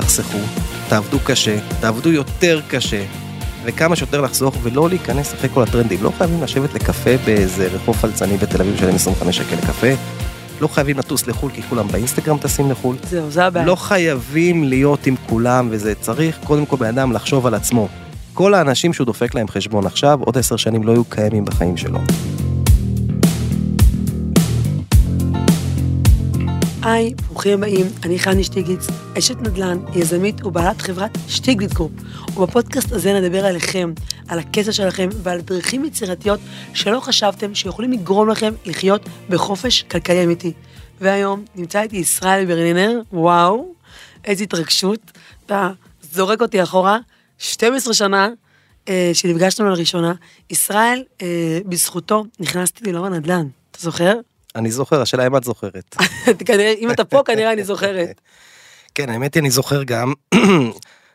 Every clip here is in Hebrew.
תחסכו, תעבדו קשה, תעבדו יותר קשה, וכמה שיותר לחסוך ולא להיכנס אחרי כל הטרנדים. לא חייבים לשבת לקפה באיזה רחוב פלצני בתל אביב שלם 25 שקל לקפה. לא חייבים לטוס לחו"ל כי כולם באינסטגרם טסים לחו"ל. זהו, זה הבעיה. לא חייבים להיות עם כולם וזה צריך קודם כל בן אדם לחשוב על עצמו. כל האנשים שהוא דופק להם חשבון עכשיו, עוד עשר שנים לא יהיו קיימים בחיים שלו. היי, ברוכים הבאים, אני חני שטיגליץ, אשת נדל"ן, יזמית ובעלת חברת שטיגליץ Group, ובפודקאסט הזה נדבר עליכם, על הכסף שלכם ועל דרכים יצירתיות שלא חשבתם שיכולים לגרום לכם לחיות בחופש כלכלי אמיתי. והיום נמצא איתי ישראל ברלינר, וואו, איזו התרגשות, אתה זורק אותי אחורה, 12 שנה אה, שנפגשנו לראשונה, ישראל, אה, בזכותו נכנסתי לעולם הנדל"ן, אתה זוכר? אני זוכר, השאלה אם את זוכרת. אם אתה פה כנראה אני זוכרת. כן, האמת היא, אני זוכר גם,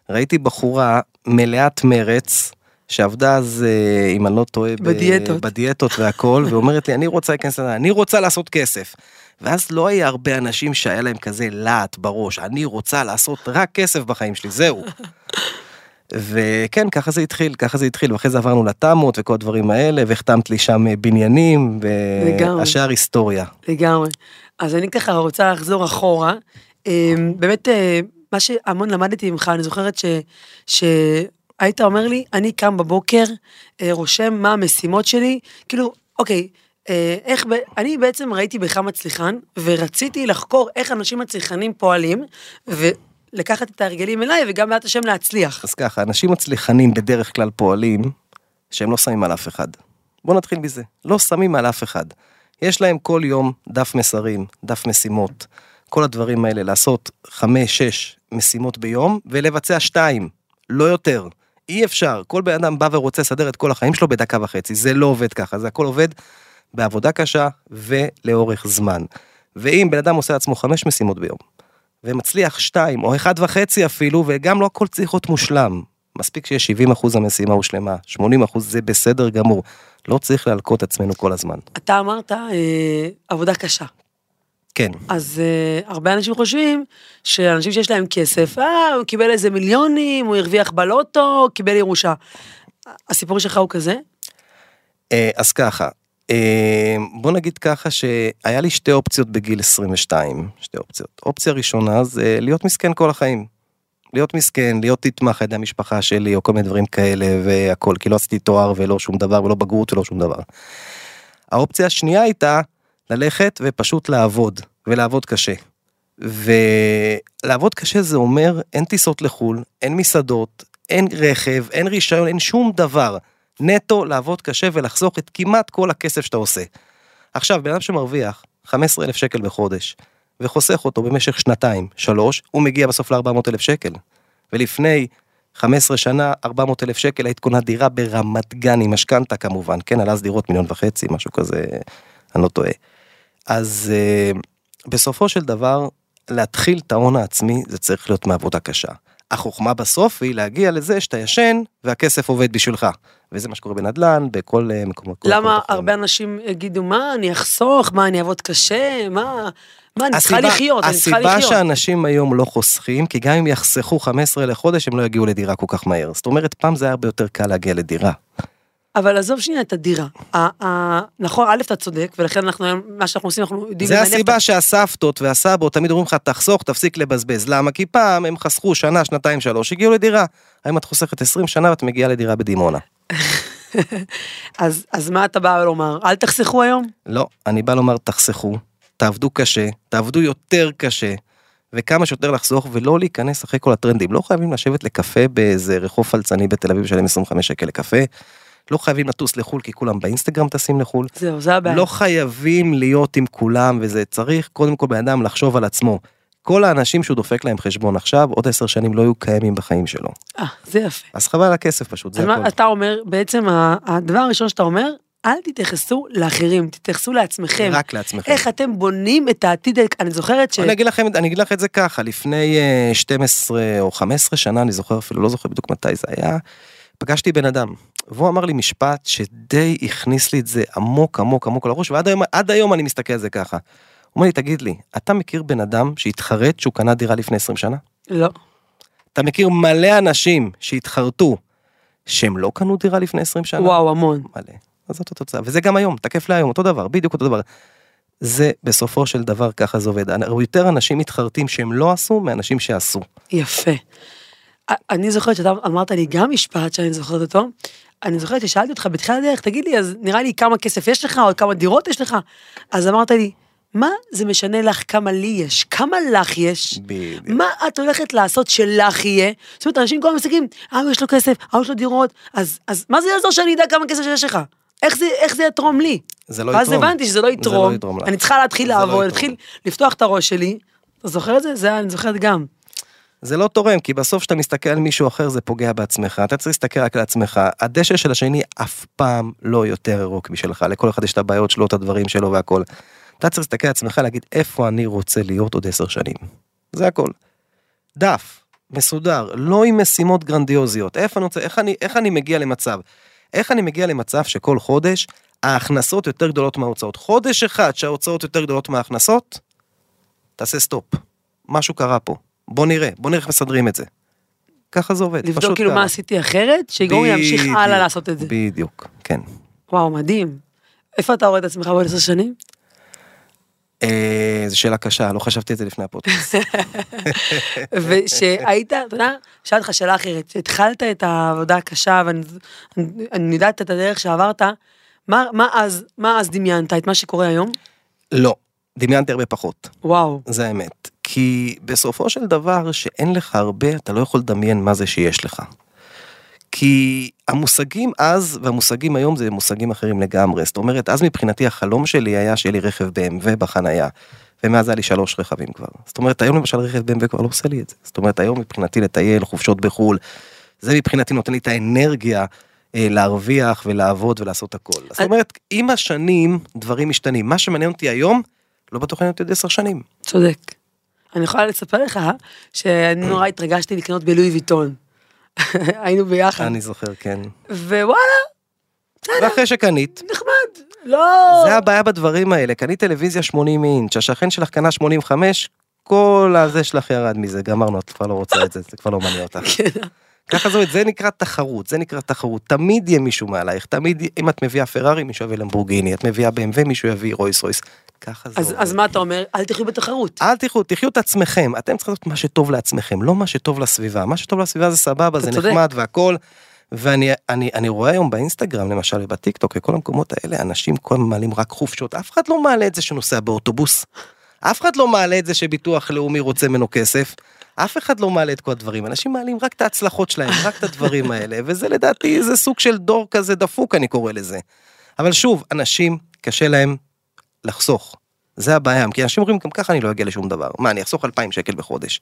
ראיתי בחורה מלאת מרץ, שעבדה אז, אה, אם אני לא טועה, בדיאטות. בדיאטות והכל, ואומרת לי, אני רוצה להיכנס לזה, אני רוצה לעשות כסף. ואז לא היה הרבה אנשים שהיה להם כזה להט בראש, אני רוצה לעשות רק כסף בחיים שלי, זהו. וכן, ככה זה התחיל, ככה זה התחיל, ואחרי זה עברנו לתמות וכל הדברים האלה, והחתמת לי שם אה, בניינים. והשאר היסטוריה. לגמרי. אז אני ככה רוצה לחזור אחורה. אה, באמת, אה, מה שהמון למדתי ממך, אני זוכרת ש... שהיית אומר לי, אני קם בבוקר, אה, רושם מה המשימות שלי, כאילו, אוקיי, איך. אני בעצם ראיתי בך מצליחן, ורציתי לחקור איך אנשים מצליחנים פועלים, ולקחת את ההרגלים אליי, וגם בעזרת השם להצליח. אז ככה, אנשים מצליחנים בדרך כלל פועלים שהם לא שמים על אף אחד. בוא נתחיל מזה, לא שמים על אף אחד. יש להם כל יום דף מסרים, דף משימות, כל הדברים האלה, לעשות חמש, שש משימות ביום ולבצע שתיים, לא יותר. אי אפשר, כל בן אדם בא ורוצה לסדר את כל החיים שלו בדקה וחצי, זה לא עובד ככה, זה הכל עובד בעבודה קשה ולאורך זמן. ואם בן אדם עושה לעצמו חמש משימות ביום, ומצליח שתיים או אחד וחצי אפילו, וגם לא הכל צריך להיות מושלם. מספיק שיש 70 אחוז המשימה הושלמה, 80 אחוז זה בסדר גמור. לא צריך להלקות עצמנו כל הזמן. אתה אמרת, אה, עבודה קשה. כן, אז uh, הרבה אנשים חושבים שאנשים שיש להם כסף, אה, הוא קיבל איזה מיליונים, הוא הרוויח בלוטו, קיבל ירושה. הסיפור שלך הוא כזה? אה, אז ככה, אה, בוא נגיד ככה שהיה לי שתי אופציות בגיל 22, שתי אופציות. אופציה ראשונה זה להיות מסכן כל החיים. להיות מסכן, להיות נתמך על ידי המשפחה שלי או כל מיני דברים כאלה והכל, כי לא עשיתי תואר ולא שום דבר ולא בגרות ולא שום דבר. האופציה השנייה הייתה ללכת ופשוט לעבוד, ולעבוד קשה. ולעבוד קשה זה אומר אין טיסות לחו"ל, אין מסעדות, אין רכב, אין רישיון, אין שום דבר. נטו לעבוד קשה ולחסוך את כמעט כל הכסף שאתה עושה. עכשיו, בן אדם שמרוויח 15 אלף שקל בחודש, וחוסך אותו במשך שנתיים, שלוש, הוא מגיע בסוף ל-400 אלף שקל. ולפני 15 שנה, 400 אלף שקל היית קונה דירה ברמת גן עם משכנתה כמובן, כן, על אז דירות מיליון וחצי, משהו כזה, אני לא טועה. אז uh, בסופו של דבר, להתחיל את ההון העצמי זה צריך להיות מעבודה קשה. החוכמה בסוף היא להגיע לזה שאתה ישן והכסף עובד בשבילך. וזה מה שקורה בנדל"ן, בכל מקומות. כל למה אחרים. הרבה אנשים יגידו, מה, אני אחסוך, מה, אני אעבוד קשה, מה, מה, אני צריכה הסיבה- לחיות, אני צריכה הסיבה לחיות. שאנשים היום לא חוסכים, כי גם אם יחסכו 15 לחודש, הם לא יגיעו לדירה כל כך מהר. זאת אומרת, פעם זה היה הרבה יותר קל להגיע לדירה. אבל עזוב שנייה את הדירה. נכון, א', אתה צודק, ולכן אנחנו, היום, מה שאנחנו עושים, אנחנו יודעים... זה הסיבה שהסבתות והסבות תמיד אומרים לך, תחסוך, תפסיק לבזבז. למה? כי פעם הם חסכו שנה, שנתיים, שלוש, הגיעו לדירה. היום את חוסכת 20 שנה ואת מגיעה לדירה בדימונה. אז, אז מה אתה בא לומר? אל תחסכו היום? לא, אני בא לומר, תחסכו, תעבדו קשה, תעבדו יותר קשה, וכמה שיותר לחסוך, ולא להיכנס אחרי כל הטרנדים. לא חייבים לשבת לקפה באיזה רחוב פלצני בתל אביב, לשלם 25 שקל לקפה. לא חייבים לטוס לחו"ל, כי כולם באינסטגרם טסים לחו"ל. זהו, זה הבעיה. לא חייבים להיות עם כולם, וזה צריך קודם כל בן אדם לחשוב על עצמו. כל האנשים שהוא דופק להם חשבון עכשיו, עוד עשר שנים לא יהיו קיימים בחיים שלו. אה, זה יפה. אז חבל על הכסף פשוט, זה הכל. מה אתה אומר, בעצם הדבר הראשון שאתה אומר, אל תתייחסו לאחרים, תתייחסו לעצמכם. רק לעצמכם. איך אתם בונים את העתיד, אני זוכרת ש... אני אגיד לכם, אני אגיד לך את זה ככה, לפני אה, 12 או 15 שנה, אני זוכר אפילו, לא זוכר בדיוק מתי זה היה, פגשתי בן אדם, והוא אמר לי משפט שדי הכניס לי את זה עמוק עמוק עמוק לראש, ועד היום, היום אני מסתכל על זה ככה. הוא אומר לי, תגיד לי, אתה מכיר בן אדם שהתחרט שהוא קנה דירה לפני 20 שנה? לא. אתה מכיר מלא אנשים שהתחרטו, שהם לא קנו דירה לפני 20 שנה? וואו, המון. מלא. אז זאת התוצאה, וזה גם היום, תקף להיום, אותו דבר, בדיוק אותו דבר. זה בסופו של דבר ככה זה עובד. יותר אנשים מתחרטים שהם לא עשו מאנשים שעשו. יפה. אני זוכרת שאתה אמרת לי גם משפט שאני זוכרת אותו. אני זוכרת ששאלתי אותך בתחילת הדרך, תגיד לי, אז נראה לי כמה כסף יש לך, או כמה דירות יש לך? אז אמרת לי, מה זה משנה לך כמה לי יש? כמה לך יש? בדיוק. מה את הולכת לעשות שלך יהיה? זאת אומרת, אנשים כל הזמן מסתכלים, אה, יש לו כסף, אה, יש לו דירות, אז, אז מה זה יעזור שאני אדע כמה כסף יש לך? איך זה, איך זה יתרום לי? זה לא ואז יתרום. הבנתי שזה לא זה יתרום, לא יתרום לך. אני צריכה להתחיל זה לא לעבוד. להתחיל לפתוח את הראש שלי. אתה זוכר את זה? זה אני זוכרת גם. זה לא תורם, כי בסוף כשאתה מסתכל על מישהו אחר זה פוגע בעצמך, אתה צריך להסתכל רק על עצמך. הדשא של השני אף פעם לא יותר ירוק בשבילך, לכל אחד יש את הבעיות שלו, את הדברים שלו והכל. אתה צריך להסתכל על עצמך, להגיד איפה אני רוצה להיות עוד עשר שנים. זה הכל. דף, מסודר, לא עם משימות גרנדיוזיות. איפה אני רוצה, איך אני, איך אני מגיע למצב? איך אני מגיע למצב שכל חודש ההכנסות יותר גדולות מההוצאות? חודש אחד שההוצאות יותר גדולות מההכנסות, תעשה סטופ. משהו קרה פה. בוא נראה, בוא נראה איך מסדרים את זה. ככה זה עובד. לבדוק כאילו. מה עשיתי אחרת, להמשיך בדיוק, הלאה לעשות את זה. בדיוק, כן. וואו, מדהים. איפה אתה רואה את עצמך בעוד עשר שנים? אה, זו שאלה קשה, לא חשבתי את זה לפני הפודקאסט. ושהיית, אתה יודע, שאלתי אותך שאלה אחרת, שהתחלת את העבודה הקשה ואני אני- אני יודעת את הדרך שעברת, מה, מה אז, מה אז דמיינת? את מה שקורה היום? לא, דמיינתי הרבה פחות, וואו, זה האמת. כי בסופו של דבר, שאין לך הרבה, אתה לא יכול לדמיין מה זה שיש לך. כי המושגים אז והמושגים היום זה מושגים אחרים לגמרי. זאת אומרת, אז מבחינתי החלום שלי היה שיהיה לי רכב BMW בחנייה. ומאז היה לי שלוש רכבים כבר. זאת אומרת, היום למשל רכב BMW כבר לא עושה לי את זה. זאת אומרת, היום מבחינתי לטייל, חופשות בחו"ל, זה מבחינתי נותן לי את האנרגיה אה, להרוויח ולעבוד ולעשות הכל. זאת אומרת, עם השנים דברים משתנים. מה שמעניין אותי היום, לא בטוח מעניין אותי עוד עשר שנים. צודק. אני יכולה לספר לך שאני נורא התרגשתי לקנות בלואי ויטון. היינו ביחד. אני זוכר, כן. ווואלה, ואחרי שקנית, נחמד. לא... זה הבעיה בדברים האלה, קנית טלוויזיה 80 אינץ', השכן שלך קנה 85, כל הזה שלך ירד מזה, גמרנו, את כבר לא רוצה את זה, זה כבר לא מעניין אותך. כן. ככה עובד, זה נקרא תחרות, זה נקרא תחרות, תמיד יהיה מישהו מעלייך, תמיד, אם את מביאה פרארי, מישהו יביא למבורגיני, את מביאה BMW, מישהו יביא רויס רויס. ככה זה אז, עובד. אז מה אתה אומר? אל תחיו בתחרות. אל תחיו, תחיו את עצמכם, אתם צריכים לעשות מה שטוב לעצמכם, לא מה שטוב לסביבה. מה שטוב לסביבה זה סבבה, זה צודק. נחמד והכל. ואני אני, אני רואה היום באינסטגרם למשל ובטיקטוק וכל המקומות האלה אנשים כל הזמן מעלים רק חופשות אף אחד לא מעלה את זה שנוסע באוטובוס. אף אחד לא מעלה את זה שביטוח לאומי רוצה ממנו כסף. אף אחד לא מעלה את כל הדברים אנשים מעלים רק את ההצלחות שלהם רק את הדברים האלה וזה לדעתי זה סוג של דור כזה דפוק אני קורא לזה. אבל שוב אנשים קשה להם לחסוך. זה הבעיה כי אנשים אומרים גם ככה אני לא אגיע לשום דבר מה אני אחסוך 2,000 שקל בחודש.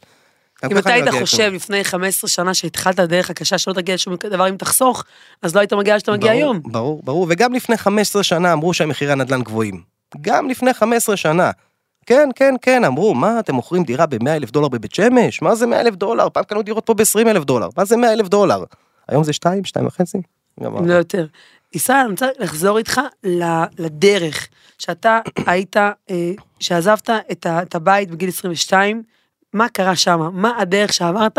אם אתה לא היית חושב. לפני 15 שנה שהתחלת דרך הקשה שלא תגיע לשום דבר אם תחסוך, אז לא היית מגיע שאתה מגיע היום. ברור, ברור, וגם לפני 15 שנה אמרו שהמחירי הנדל"ן גבוהים. גם לפני 15 שנה. כן, כן, כן, אמרו, מה, אתם מוכרים דירה ב-100 אלף דולר בבית שמש? מה זה 100 אלף דולר? פעם קנו דירות פה ב-20 אלף דולר. מה זה 100 אלף דולר? היום זה 2, 2 וחצי? גמרנו. אם לא יותר. ישראל, אני רוצה לחזור איתך לדרך שאתה היית, אה, שעזבת את ה- את הבית בגיל 22, מה קרה שם? מה הדרך שעברת?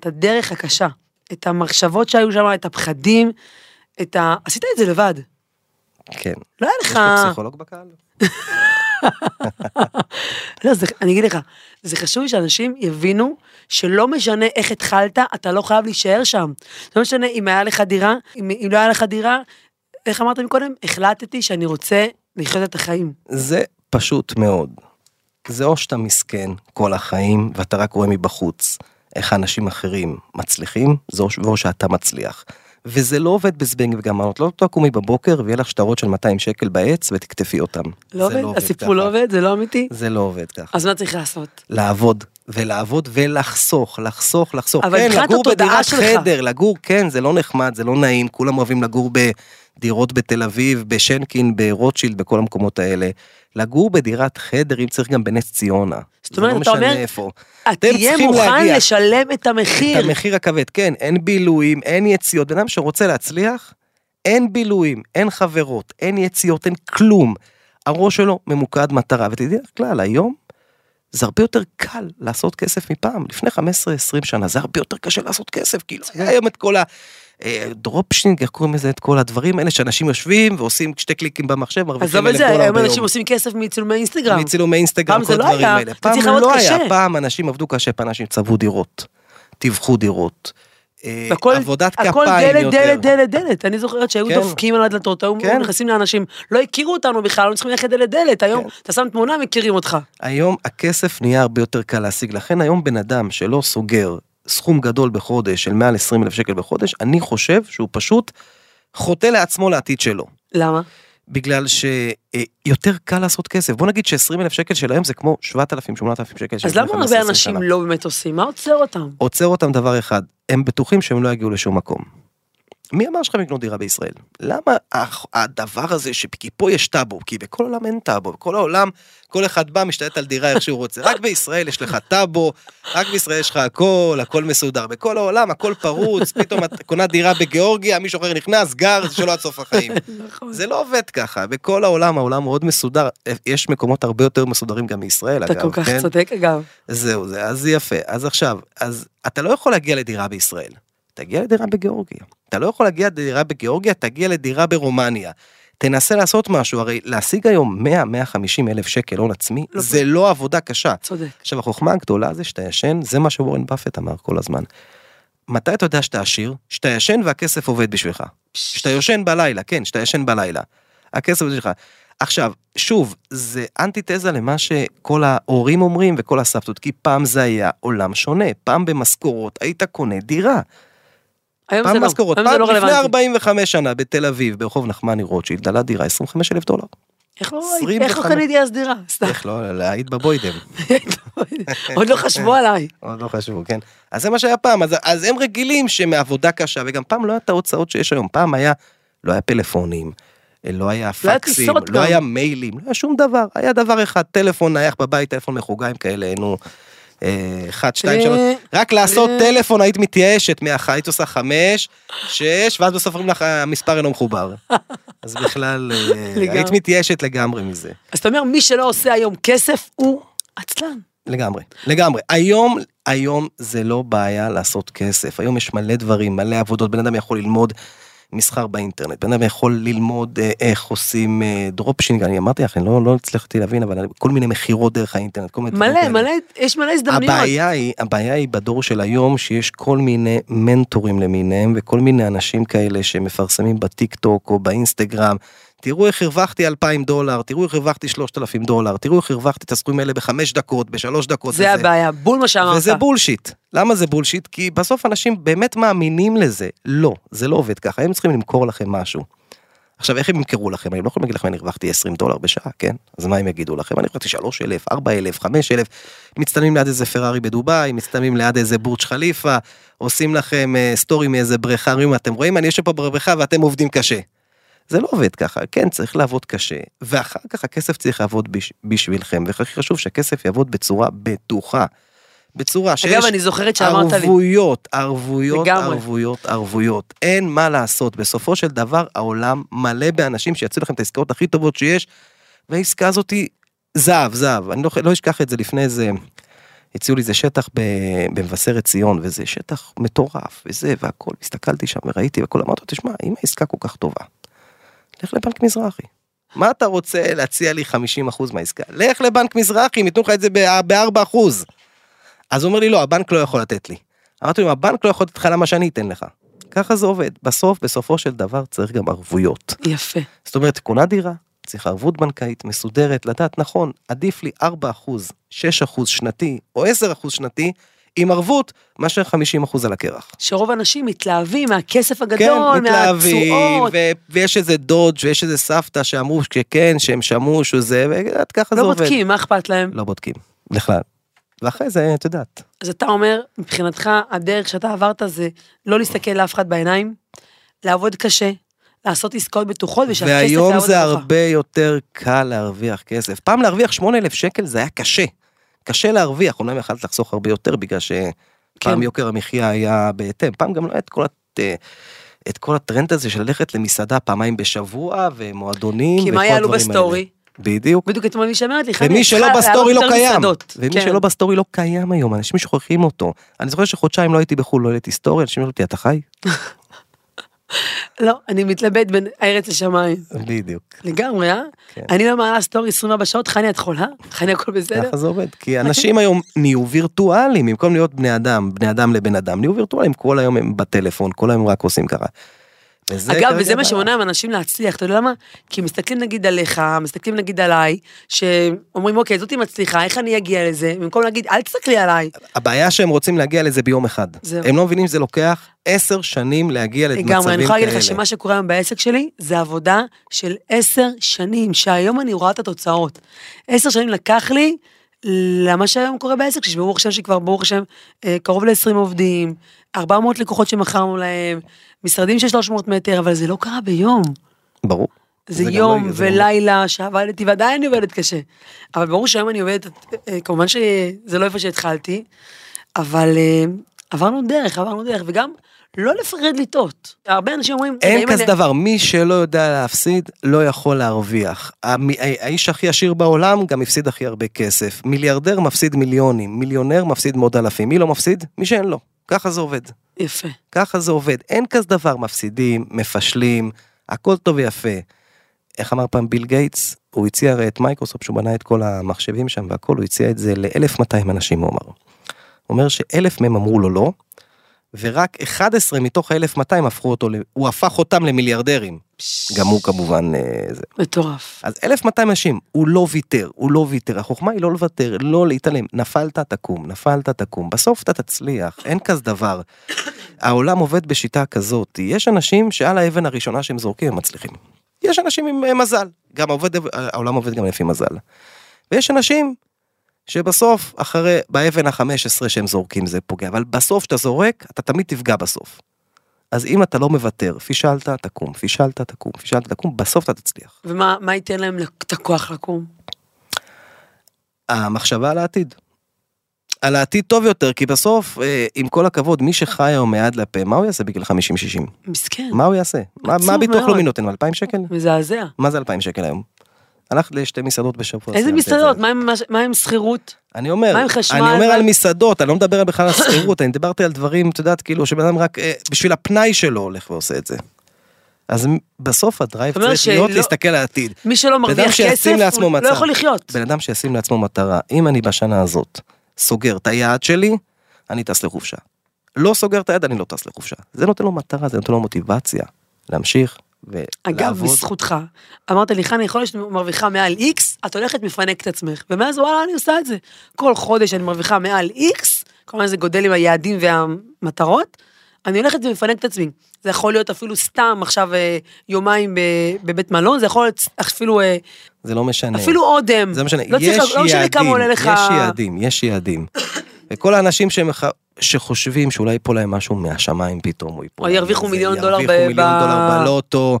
את הדרך הקשה. את המחשבות שהיו שם, את הפחדים, את ה... עשית את זה לבד. כן. לא היה יש לך... פה פסיכולוג בקהל? לא, זה, אני אגיד לך, זה חשוב שאנשים יבינו שלא משנה איך התחלת, אתה לא חייב להישאר שם. לא משנה אם היה לך דירה, אם, אם לא היה לך דירה, איך אמרת מקודם? החלטתי שאני רוצה לחיות את החיים. זה פשוט מאוד. זה או שאתה מסכן כל החיים ואתה רק רואה מבחוץ איך האנשים אחרים מצליחים, זה או, שאתה מצליח. וזה לא עובד בזבנג וגמרנות, לא תקומי בבוקר ויהיה לך שטרות של 200 שקל בעץ ותקטפי אותם. לא זה עובד? הסיפור לא ככה. עובד? זה לא אמיתי? זה לא עובד ככה. אז מה צריך לעשות? לעבוד ולעבוד ולחסוך, לחסוך, לחסוך. אבל כן, לגור בדירת שלך. חדר, לגור, כן, זה לא נחמד, זה לא נעים, כולם אוהבים לגור בדירות בתל אביב, בשנקין, ברוטשילד, בכל המקומות האלה. לגור בדירת חדר, אם צריך גם בנס ציונה. זאת אומרת, זה אתה לא אומר, איפה. תהיה מוכן להגיע. לשלם את המחיר. את המחיר הכבד, כן, אין בילויים, אין יציאות. בן אדם שרוצה להצליח, אין בילויים, אין חברות, אין יציאות, אין כלום. הראש שלו ממוקד מטרה, ותדעי לך כלל, היום זה הרבה יותר קל לעשות כסף מפעם. לפני 15-20 שנה זה הרבה יותר קשה לעשות כסף, כאילו היה היום את כל ה... dropshipping, איך קוראים לזה, את כל הדברים האלה שאנשים יושבים ועושים שתי קליקים במחשב, מרוויחים את אלף זה, דולר היום ביום. אנשים עושים כסף מצילומי אינסטגרם. מצילומי אינסטגרם, כל זה לא הדברים היה, האלה. פעם צריך לעבוד לא היה. פעם אנשים עבדו קשה, פעם אנשים צבעו דירות, טיווחו דירות. אה, והכל- עבודת הכל כפיים דלת, יותר. דלת, דלת, דלת. אני זוכרת שהיו כן. דופקים על הדלתות, היו כן. נכנסים לאנשים, לא הכירו אותנו בכלל, לא צריכים ללכת דלת דלת. היום כן. אתה שם תמונה, מכירים אותך. היום הכסף נהיה הרבה יותר קל להשיג, לכן היום בן אדם שלא סוגר סכום גדול בחודש של מעל 20 אלף שקל בחודש, אני חושב שהוא פשוט חוטא לעצמו לעתיד שלו. למה? בגלל שיותר קל לעשות כסף. בוא נגיד ש-20 אלף שקל של היום זה כמו 7,000, 8,000 שקל של אז למה הרבה 15 אנשים שנה. לא באמת עושים? מה עוצר אותם? עוצר אותם דבר אחד, הם בטוחים שהם לא יגיעו לשום מקום. מי אמר שלכם לקנות דירה בישראל? למה הדבר הזה שכי פה יש טאבו, כי בכל העולם אין טאבו, בכל העולם כל אחד בא משתלט על דירה איך שהוא רוצה, רק בישראל יש לך טאבו, רק בישראל יש לך הכל, הכל מסודר, בכל העולם הכל פרוץ, פתאום את קונה דירה בגיאורגיה, מישהו אחר נכנס, גר, זה שלו עד סוף החיים. נכון. זה לא עובד ככה, בכל העולם העולם מאוד מסודר, יש מקומות הרבה יותר מסודרים גם מישראל אתה אגב, כל כך כן? צודק אגב. זהו זה, אז יפה. אז עכשיו, אז אתה לא יכול להגיע לדירה בישראל, תגיע לדירה בגיאורגיה. אתה לא יכול להגיע לדירה בגיאורגיה, תגיע לדירה ברומניה. תנסה לעשות משהו, הרי להשיג היום 100-150 אלף שקל הון עצמי, לא זה לא עבודה קשה. צודק. עכשיו החוכמה הגדולה זה שאתה ישן, זה מה שוורן באפט אמר כל הזמן. מתי אתה יודע שאתה עשיר? שאתה ישן והכסף עובד בשבילך. שאתה יושן בלילה, כן, שאתה ישן בלילה. הכסף עובד בשבילך. עכשיו, שוב, זה אנטיתזה למה שכל ההורים אומרים וכל הסבתות, כי פעם זה היה עולם שונה, פעם במשכורות היית קונה דירה. היום זה פעם לא, משכורות, זה פעם לא לפני רלוונטי. 45 שנה בתל אביב, ברחוב נחמני רוטשילד, עלה דירה 25 אלף דולר. איך לא 25. איך לא קניתי אז דירה? סתם. איך לא, היית בבוידם. עוד לא חשבו עליי. עוד לא חשבו, כן. אז זה מה שהיה פעם, אז, אז הם רגילים שמעבודה קשה, וגם פעם לא היה את ההוצאות שיש היום, פעם היה, לא היה פלאפונים, לא היה לא פקסים, לא. היה מיילים, לא היה שום דבר, היה דבר אחד, טלפון נייח בבית, טלפון מחוגיים כאלה, נו, אה, אחד, שתיים, אה, שלוש, רק לעשות אה. טלפון היית מתייאשת היית עושה חמש, שש, ואז בסוף אומרים לך, המספר אינו מחובר. אז בכלל, אה. היית מתייאשת לגמרי מזה. אז אתה אומר, מי שלא עושה היום כסף הוא עצלן. לגמרי, לגמרי. היום, היום זה לא בעיה לעשות כסף. היום יש מלא דברים, מלא עבודות. בן אדם יכול ללמוד מסחר באינטרנט. בן אדם יכול ללמוד אה, איך עושים אה, dropshipping. אני אמרתי לך, אני לא, לא הצלחתי להבין, אבל כל מיני מכירות דרך האינטרנט, כל מיני מלא. מלא, יש מלא הזדמנויות. הבעיה היא, הבעיה היא בדור של היום שיש כל מיני מנטורים למיניהם וכל מיני אנשים כאלה שמפרסמים בטיק טוק או באינסטגרם. תראו איך הרווחתי 2,000 דולר, תראו איך הרווחתי 3,000 דולר, תראו איך הרווחתי את הסכומים האלה בחמש דקות, בשלוש דקות. זה וזה. הבעיה, בול מה שאמרת. וזה bullshit. למה זה bullshit? כי בסוף אנשים באמת מאמינים לזה. לא, זה לא עובד ככה, הם צריכים למכור לכם משהו. עכשיו, איך הם ימכרו לכם? אני לא יכול להגיד לכם, אני הרווחתי 20 דולר בשעה, כן? אז מה הם יגידו לכם? אני הרווחתי 3,000, 4,000, 5,000, מצטלמים ליד איזה פרארי בדובאי, מצטלמים ליד איזה בורג' חליפה, עושים לכם אה, סטורי מאיזה בריכה, אומרים, אתם רואים, אני יושב פה בבריכה ואתם עובדים קשה. זה לא עובד ככה, כן, צריך לעבוד קשה, ואחר כך הכסף צריך לעבוד בש, בשבילכם, והכי חשוב שהכסף יעבוד בצורה בטוחה. בצורה שיש אגב, אני זוכרת שאמרת לי, ערבויות, ערבויות, לגמרי. ערבויות, ערבויות. אין מה לעשות, בסופו של דבר העולם מלא באנשים שיציעו לכם את העסקאות הכי טובות שיש, והעסקה הזאת היא זהב, זהב. אני לא, לא אשכח את זה לפני איזה... הציעו לי איזה שטח במבשרת ציון, וזה שטח מטורף, וזה, והכל. הסתכלתי שם וראיתי, והכל אמרתי לו, תשמע, אם העסקה כל כך טובה, לך לבנק מזרחי. מה אתה רוצה להציע לי 50% מהעסקה? לך לבנק מזרחי, הם ייתנו לך את זה ב-4%. אז הוא אומר לי, לא, הבנק לא יכול לתת לי. אמרתי לו, הבנק לא יכול לתת לך למה שאני אתן לך. ככה זה עובד. בסוף, בסופו של דבר, צריך גם ערבויות. יפה. זאת אומרת, קונה דירה, צריך ערבות בנקאית מסודרת, לדעת, נכון, עדיף לי 4%, 6% שנתי, או 10% שנתי, עם ערבות, מאשר 50% על הקרח. שרוב האנשים מתלהבים מהכסף כן, הגדול, מתלהבים, מהתשואות. ו- ויש איזה דודג' ויש איזה סבתא שאמרו שכן, שהם שמעו שזה, ואת ככה זה לא עובד. בודקים, מה אכפת להם? לא בודקים, בכלל. ואחרי זה, את יודעת. אז אתה אומר, מבחינתך, הדרך שאתה עברת זה לא להסתכל לאף אחד בעיניים, לעבוד קשה, לעשות עסקאות בטוחות, ושהכסף והיום יעבוד זה עבורך. הרבה יותר קל להרוויח כסף. פעם להרוויח 8,000 שקל זה היה קשה. קשה להרוויח, אומנם יכלת לחסוך הרבה יותר בגלל שפעם כן. יוקר המחיה היה בהתאם, פעם גם לא היה את כל, הת... את כל הטרנד הזה של ללכת למסעדה פעמיים בשבוע ומועדונים כי מה יעלו ב story? בדיוק. בדיוק אתמול מישהי אמרה לי, ומי שלא ב story לא קיים. מסעדות. ומי כן. שלא ב story לא קיים היום, אנשים שוכחים אותו. אני זוכר שחודשיים לא הייתי בחו"ל, לא העליתי story, אנשים אומרים אותי, אתה חי? לא, אני מתלבט בין הארץ לשמיים. בדיוק. לגמרי, אה? כן. אני לא מעלה story 24 שעות, חני את חולה? חני הכל בסדר? ככה זה עובד. כי אנשים היום נהיו וירטואליים, במקום להיות בני אדם, בני אדם לבן אדם, נהיו וירטואליים, כל היום הם בטלפון, כל היום רק עושים ככה. וזה אגב, וזה מה. שמונע מאנשים להצליח, אתה יודע למה? כי מסתכלים נגיד עליך, מסתכלים נגיד עליי, שאומרים, אוקיי, זאתי מצליחה, איך אני אגיע לזה? במקום להגיד, אל תסתכלי עליי. הבעיה שהם רוצים להגיע לזה ביום אחד. זהו. הם לא מבינים שזה לוקח עשר שנים להגיע למצבים כאלה. לגמרי, אני יכולה להגיד לך שמה שקורה היום בעסק שלי, זה עבודה של עשר שנים, שהיום אני רואה את התוצאות. עשר שנים לקח לי למה שהיום קורה בעסק שברוך השם שכבר ברוך השם אה, קרוב ל-20 עובדים, 400 לקוחות שמכרנו להם, משרדים של 300 מטר, אבל זה לא קרה ביום. ברור. זה גם יום לא- זה גם לא- ולילה שעבדתי, ועדיין אני עובדת קשה. אבל ברור שהיום אני עובדת, אה, כמובן שזה לא איפה שהתחלתי, אבל אה, עברנו דרך, עברנו דרך, וגם לא לפחד לטעות. הרבה אנשים אומרים, "רגע, אין אם כזה אני- דבר, מי שלא יודע להפסיד, לא יכול להרוויח. האיש הכי עשיר בעולם גם הפסיד הכי הרבה כסף. מיליארדר מפסיד מיליונים, מיליונר מפסיד מאות אלפים. מי לא מפסיד? מי שאין לו. ככה זה עובד. יפה. ככה זה עובד. אין כזה דבר, מפסידים, מפשלים, הכל טוב ויפה. איך אמר פעם ביל גייטס? הוא הציע הרי את מייקרוסופט, שהוא בנה את כל המחשבים שם והכל, הוא הציע את זה ל-1200 אנשים, הוא אמר. הוא אומר שאלף מהם אמרו לו לא, ורק 11 מתוך ה-1200 הפכו אותו, הוא הפך אותם למיליארדרים. גם הוא כמובן אה, זה. מטורף. אז 1200 אנשים, הוא לא ויתר, הוא לא ויתר, החוכמה היא לא לוותר, לא להתעלם, נפלת תקום, נפלת תקום, בסוף אתה תצליח, אין כזה דבר. העולם עובד בשיטה כזאת, יש אנשים שעל האבן הראשונה שהם זורקים הם מצליחים. יש אנשים עם אה, מזל, גם עובד, העולם עובד גם לפי מזל. ויש אנשים שבסוף, אחרי, באבן ה-15 שהם זורקים זה פוגע, אבל בסוף שאתה זורק, אתה תמיד תפגע בסוף. אז אם אתה לא מוותר, פישלת, תקום, פישלת, תקום, פישלת, תקום, בסוף אתה תצליח. ומה מה ייתן להם את הכוח לקום? המחשבה על העתיד. על העתיד טוב יותר, כי בסוף, אה, עם כל הכבוד, מי שחי היום מיד לפה, מה הוא יעשה בגיל 50-60? מסכן, מה הוא יעשה? מה מה הביטוח. לאומי נותן? 2,000 שקל? מזעזע. מה זה 2,000 שקל היום? הלכת לשתי מסעדות בשבוע. איזה. מסעדות? מה עם- שכירות? אני אומר, מה עם חשמל? אני אומר על מסעדות, אני לא מדבר בכלל על שכירות, אני דיברתי על דברים, את יודעת, כאילו, שבן אדם רק אה, בשביל הפנאי שלו הולך ועושה את זה. אז בסוף הדרייב צריך להיות להסתכל על העתיד. מי שלא מרוויח כסף, הוא לא. יכול לחיות. בן אדם שישים לעצמו מטרה, אם אני בשנה הזאת סוגר את היעד שלי, אני טס לחופשה. לא סוגר את היעד, אני לא טס לחופשה. זה נותן לו מטרה, זה נותן לו מוטיבציה להמשיך ולעבוד. אגב, בזכותך, אמרת לי, חני, יכול להיות שאת מרוויחה מעל איקס, את הולכת מפנק את עצמך. ומאז וואלה, אני עושה את זה. כל חודש אני מרוויחה מעל איקס, כלומר זה גודל עם היעדים והמטרות, אני הולכת ומפנק את עצמי. זה יכול להיות אפילו סתם עכשיו אה, יומיים בבית מלון, זה יכול להיות אפילו, אה, זה לא משנה. אפילו אודם. זה לא משנה, לא צריך- יש לא משנה יעדים, כמה עולה לך... יש יעדים, יש יעדים. וכל האנשים שמח... שחושבים שאולי ייפול להם משהו מהשמיים פתאום, או ייפול או ירוויחו מיליון דולר ירוויחו ב- מיליון ב- דולר בלוטו,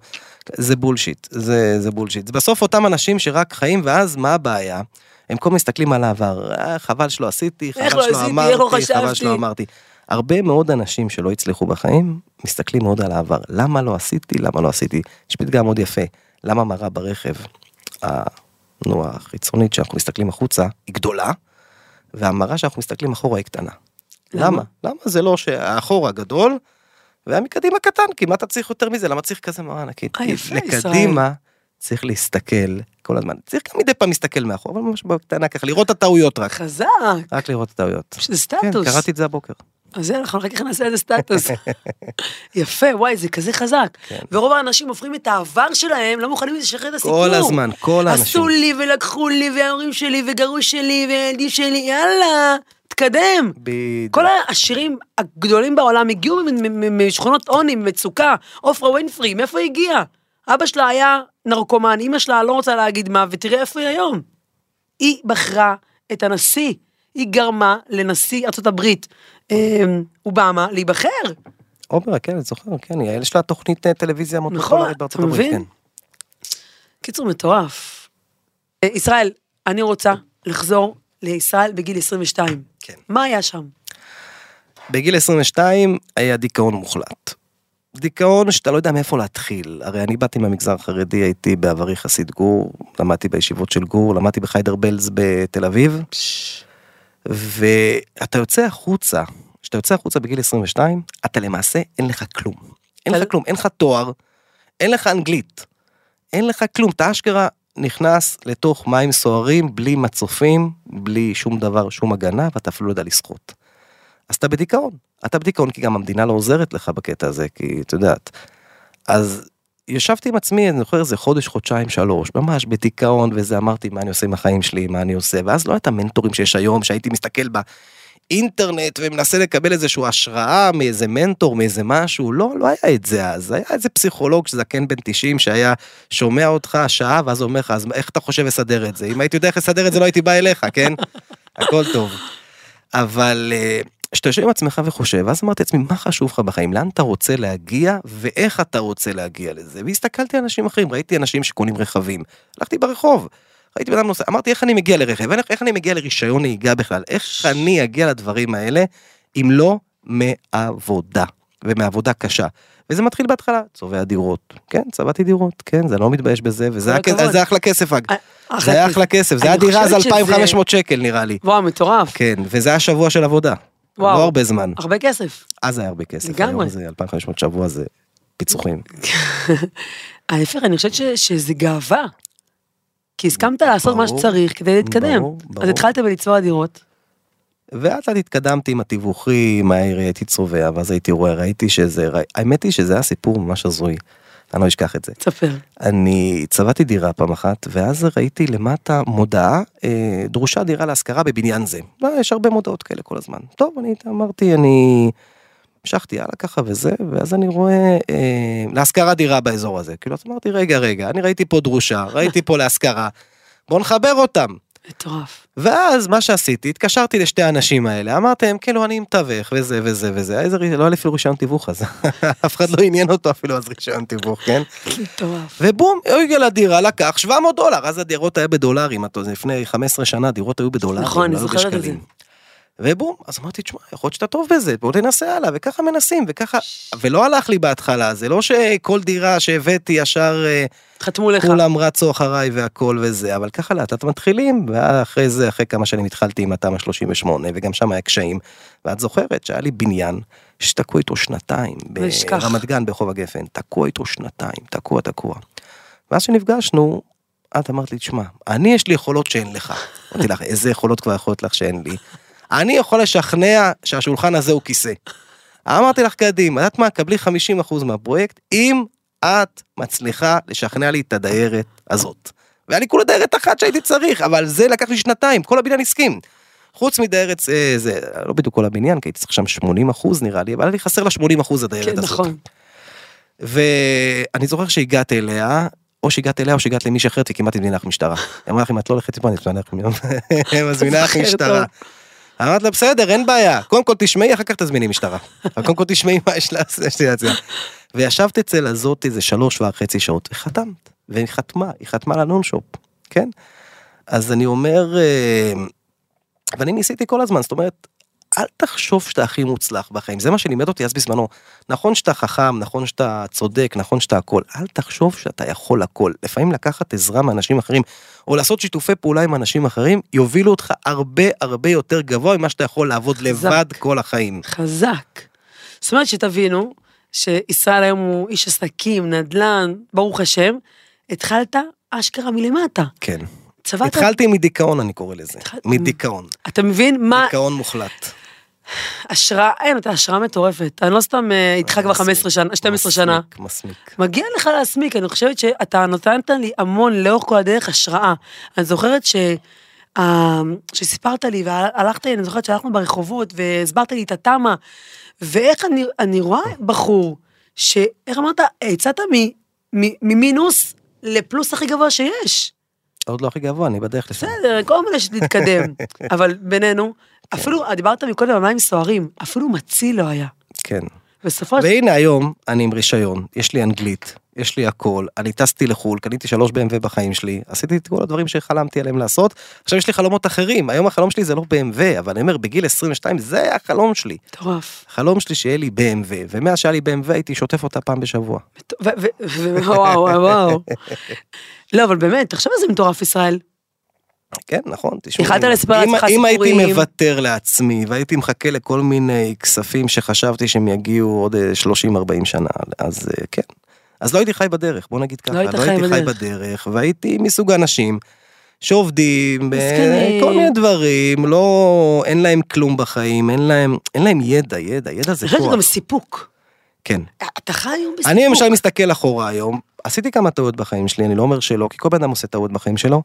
זה בולשיט, זה, זה בולשיט. זה בסוף אותם אנשים שרק חיים, ואז מה הבעיה? הם כל מסתכלים על העבר, אה, חבל שלא עשיתי, חבל לא שלא עשיתי, אמרתי, לא חבל. שלא אמרתי. הרבה מאוד אנשים שלא הצליחו בחיים, מסתכלים מאוד על העבר. למה לא עשיתי, למה לא עשיתי? יש פתגם מאוד יפה, למה מראה ברכב, נו, החיצונית שאנחנו מסתכלים החוצה, היא גדולה, והמראה שאנחנו מסתכלים אחורה היא קטנה. למה? למה? למה זה לא שהאחורה גדול, והמקדימה קטן, כי מה אתה צריך יותר מזה? למה צריך כזה מראה ענקית? אה, כי לקדימה צריך להסתכל כל הזמן. צריך גם מדי פעם להסתכל מאחור, אבל ממש בקטנה ככה, לראות את הטעויות רק. חזק, רק לראות את הטעויות. שזה כן, סטטוס. קראתי את זה הבוקר. אז זה אנחנו אחר כך נעשה איזה סטטוס. יפה, וואי, זה כזה חזק. כן. ורוב האנשים הופכים את העבר שלהם, לא מוכנים לשחרר את הסיפור. כל הזמן, כל האנשים. עשו לי ולקחו לי, וההורים שלי, וגרוש שלי, והילדים שלי, יאללה, תקדם. בדיוק. כל העשירים הגדולים בעולם הגיעו משכונות עוני, ממצוקה. עופרה ווינפרי, מאיפה היא הגיעה? אבא שלה היה נרקומן, אמא שלה לא רוצה להגיד מה, ותראה איפה היא היום. היא בחרה את הנשיא. היא גרמה לנשיא ארצות הברית, אה, אובמה, להיבחר. אופרה, כן, אני זוכר, כן, יש לה תוכנית אה, טלוויזיה מאוד נכון, בארצות הברית? כן. קיצור, מטורף. אה, ישראל, אני רוצה לחזור לישראל בגיל 22. כן. מה היה שם? בגיל 22 היה דיכאון מוחלט. דיכאון שאתה לא יודע מאיפה להתחיל. הרי אני באתי מהמגזר החרדי, הייתי בעברי חסיד גור, למדתי בישיבות של גור, למדתי בחיידרבלז בתל אביב, ואתה יוצא החוצה, כשאתה יוצא החוצה בגיל 22, אתה למעשה אין לך כלום. אין לך כלום, אין לך תואר, אין לך אנגלית, אין לך כלום, אתה אשכרה נכנס לתוך מים סוערים, בלי מצופים, בלי שום דבר, שום הגנה, ואתה אפילו לא יודע לשחות. אז אתה בדיכאון, אתה בדיכאון כי גם המדינה לא עוזרת לך בקטע הזה, כי את יודעת. אז ישבתי עם עצמי, אני זוכר איזה חודש, חודשיים, שלוש, ממש בדיכאון וזה, אמרתי מה אני עושה עם החיים שלי, מה אני עושה, ואז לא הייתה מנטורים שיש היום, שהייתי מסתכל באינטרנט ומנסה לקבל איזושהי השראה מאיזה מנטור, מאיזה משהו, לא, לא היה את זה אז, היה איזה פסיכולוג זקן בן 90 שהיה שומע אותך שעה, ואז אומר לך, אז איך אתה חושב לסדר את זה? אם הייתי יודע איך לסדר את זה, לא הייתי בא אליך, כן? הכל טוב. אבל אה, כשאתה יושב עם עצמך וחושב, אז אמרתי לעצמי, מה חשוב לך בחיים? לאן אתה רוצה להגיע, ואיך אתה רוצה להגיע לזה? והסתכלתי על אנשים אחרים, ראיתי אנשים שקונים רכבים. הלכתי ברחוב, ראיתי בן אדם נוסע, אמרתי, איך אני מגיע לרכב? איך, איך אני מגיע לרישיון נהיגה בכלל? איך אני אגיע לדברים האלה, אם לא מעבודה, ומעבודה קשה. וזה מתחיל בהתחלה, צובע דירות, כן, צבעתי דירות, כן, זה לא מתבייש בזה, וזה היה. זה אחלה כסף, אג. אה, זה היה אחלה כסף, זה היה דירה אז שזה- 2,500 שקל נראה לי. וואו, מטורף. כן, וזה היה שבוע של עבודה. וואו. לא הרבה זמן. הרבה כסף. אז היה הרבה כסף. לגמרי. היום זה 2,500 שבוע זה פיצוחים. ההפך, אני חושבת ש- שזה גאווה. כי הסכמת לעשות מה ברור, שצריך כדי להתקדם. ברור, ברור. אז התחלת בלצבוע דירות. ואז אני התקדמתי עם התיווכים, הייתי צובע, ואז הייתי רואה, ראיתי שזה, האמת היא שזה היה סיפור ממש הזוי. אני לא אשכח את זה. תספר. אני צבעתי דירה פעם אחת, ואז ראיתי למטה מודעה, אה, דרושה דירה להשכרה בבניין זה. לא, יש הרבה מודעות כאלה כל הזמן. טוב, אני אמרתי, אני המשכתי הלאה ככה וזה, ואז אני רואה אה, להשכרה דירה באזור הזה. כאילו, אז אמרתי, רגע, רגע, אני ראיתי פה דרושה, ראיתי פה להשכרה, בוא נחבר אותם. מטורף. ואז מה שעשיתי, התקשרתי לשתי האנשים האלה, אמרתי להם, כאילו אני מתווך וזה וזה וזה, איזה, לא היה לי אפילו רישיון תיווך אז, אף אחד לא עניין אותו אפילו אז רישיון תיווך, כן? מטורף. ובום, הגיע לדירה, לקח 700 דולר, אז הדירות היה בדולרים, לפני 15 שנה דירות היו בדולרים, נכון, אני לא היו זוכרת את בשקלים. ובום, אז אמרתי, תשמע, יכול להיות שאתה טוב בזה, בוא תנסה הלאה, וככה מנסים, וככה, ולא הלך לי בהתחלה, זה לא שכל דירה שהבאתי ישר אה, חתמו לך. כולם רצו אחריי והכל וזה, אבל ככה לאט לאט מתחילים, ואחרי זה, אחרי כמה שנים התחלתי עם התמ"א 38, וגם שם היה קשיים, ואת זוכרת שהיה לי בניין שתקעו איתו שנתיים. ברמת גן ברחוב הגפן, תקוע איתו שנתיים, תקוע תקוע. ואז שנפגשנו, את אמרת לי, תשמע, אני יש לי יכולות שאין לך. אמרתי לך, איזה יכולות כבר יכולות לך שאין לי? אני יכול לשכנע שהשולחן הזה הוא כיסא. אמרתי לך, קדימה, את מה, קבלי 50% מהפרויקט, אם את מצליחה לשכנע לי את הדיירת הזאת. והיה לי כולה דיירת אחת שהייתי צריך, אבל זה לקח לי שנתיים, כל הבניין הסכים. חוץ מדיירת, אה, זה, לא בדיוק כל הבניין, כי הייתי צריך שם 80 אחוז נראה לי, אבל היה לי חסר לה 80 אחוז הדיירת כן, הזאת. נכון. ואני זוכר שהגעת אליה, או שהגעת אליה או שהגעת למישהי אחרת וכמעט הזמינה לך משטרה. היא אמרה לך אם את לא הולכת איתו אני מזמינה לך משטרה. אמרת לה בסדר אין בעיה קודם כל תשמעי אחר כך תזמיני משטרה. קודם כל תשמעי מה יש לעשות. וישבת אצל הזאת איזה שלוש וחצי שעות וחתמת והיא חתמה היא חתמה על הנונשופ כן. אז אני אומר אה, ואני ניסיתי כל הזמן זאת אומרת אל תחשוב שאתה הכי מוצלח בחיים, זה מה שלימד אותי אז בזמנו. נכון שאתה חכם, נכון שאתה צודק, נכון שאתה הכל, אל תחשוב שאתה יכול הכל. לפעמים לקחת עזרה מאנשים אחרים, או לעשות שיתופי פעולה עם אנשים אחרים, יובילו אותך הרבה הרבה יותר גבוה ממה שאתה יכול לעבוד לבד כל החיים. חזק. זאת אומרת שתבינו שישראל היום הוא איש עסקים, נדל"ן, ברוך השם, התחלת אשכרה מלמטה. כן. צבעת, התחלתי מדיכאון אני קורא לזה, התחל- מדיכאון, אתה מבין מה דיכאון מוחלט. השראה, אין, אתה השראה מטורפת. אני לא סתם אה, איתך כבר 15 שנה, 12 שנה. מסמיק, מסמיק. מגיע לך להסמיק, אני חושבת שאתה נתנת לי המון לאורך כל הדרך השראה. אני זוכרת ש... אה, שסיפרת לי והלכת, אני זוכרת שהלכנו ברחובות והסברת לי את התמה, ואיך אני, אני רואה בחור, שאיך אמרת, הצעת ממינוס לפלוס הכי גבוה שיש. עוד לא הכי גבוה, אני בדרך לשם. בסדר, כל מיני שתתקדם, אבל בינינו, אפילו, דיברת מקודם על מים סוערים, אפילו מציל לא היה. כן. בסופו של והנה היום אני עם רישיון, יש לי אנגלית, יש לי הכל, אני טסתי לחו"ל, קניתי שלוש BMW בחיים שלי, עשיתי את כל הדברים שחלמתי עליהם לעשות, עכשיו יש לי חלומות אחרים, היום החלום שלי זה לא BMW, אבל אני אומר, בגיל 22 זה החלום שלי. מטורף. החלום שלי שיהיה לי BMW, ומאז שהיה לי BMW הייתי שוטף אותה פעם בשבוע. וואו, וואו. לא, אבל באמת, תחשוב איזה מטורף ישראל. כן, נכון, תשמעו. יכלת לספר לעצמך אם הייתי סיפורים. מוותר לעצמי, והייתי מחכה לכל מיני כספים שחשבתי שהם יגיעו עוד אה, 30-40 שנה, אז אה, כן. אז לא הייתי חי בדרך, בוא נגיד ככה. היית לא הייתי חי בדרך. והייתי מסוג האנשים שעובדים, מסכנים. כל מיני דברים, לא, אין להם כלום בחיים, אין להם, אין להם ידע, ידע, ידע זה אני חושבת כוח. גם סיפוק. כן. אתה חי היום בסיפוק. אני למשל מסתכל אחורה היום, עשיתי כמה טעויות בחיים שלי, אני לא אומר שלא, כי כל בן אדם עושה טעות בחיים שלו,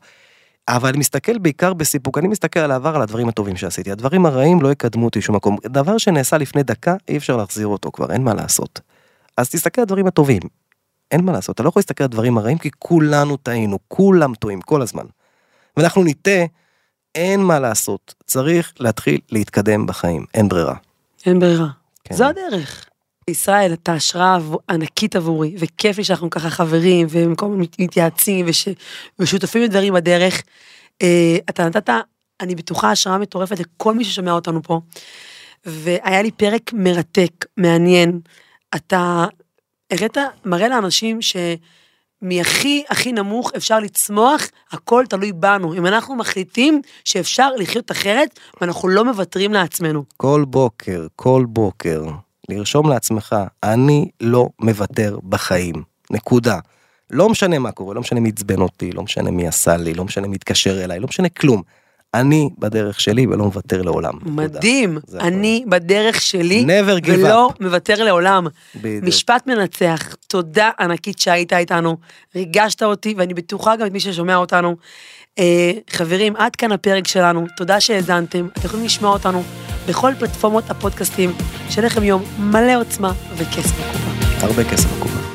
אבל אני מסתכל בעיקר בסיפוק, אני מסתכל על העבר, על הדברים הטובים שעשיתי. הדברים הרעים לא יקדמו אותי שום מקום. דבר שנעשה לפני דקה, אי אפשר להחזיר אותו כבר, אין מה לעשות. אז תסתכל על הדברים הטובים. אין מה לעשות, אתה לא יכול להסתכל על הדברים הרעים, כי כולנו טעינו, כולם טועים כל הזמן. ואנחנו נטעה, אין מה לעשות, צריך להתחיל להתקדם בחיים, אין ברירה. אין ברירה. כן. זו הדרך. ישראל, אתה השראה ענקית עבורי, וכיף לי שאנחנו ככה חברים, ובמקום מת- מתייעצים וש- ושותפים לדברים בדרך. אה, אתה נתת, אני בטוחה, השראה מטורפת לכל מי ששומע אותנו פה. והיה לי פרק מרתק, מעניין. אתה הראת, מראה לאנשים שמהכי הכי נמוך אפשר לצמוח, הכל תלוי בנו. אם אנחנו מחליטים שאפשר לחיות אחרת, ואנחנו לא מוותרים לעצמנו. כל בוקר, כל בוקר, לרשום לעצמך, אני לא מוותר בחיים. נקודה. לא משנה מה קורה, לא משנה מי עצבן אותי, לא משנה מי עשה לי, לא משנה מי התקשר אליי, לא משנה כלום. אני בדרך שלי ולא מוותר לעולם. מדהים, זה הכל. אני בדרך שלי, ולא up. מוותר לעולם. בדיוק. משפט מנצח, תודה ענקית שהיית איתנו, ריגשת אותי, ואני בטוחה גם את מי ששומע אותנו. אה, חברים, עד כאן הפרק שלנו, תודה שהאזנתם, אתם יכולים לשמוע אותנו בכל פלטפורמות הפודקאסטים, שיהיה לכם יום מלא עוצמה וכסף בקופה. הרבה כסף בקופה.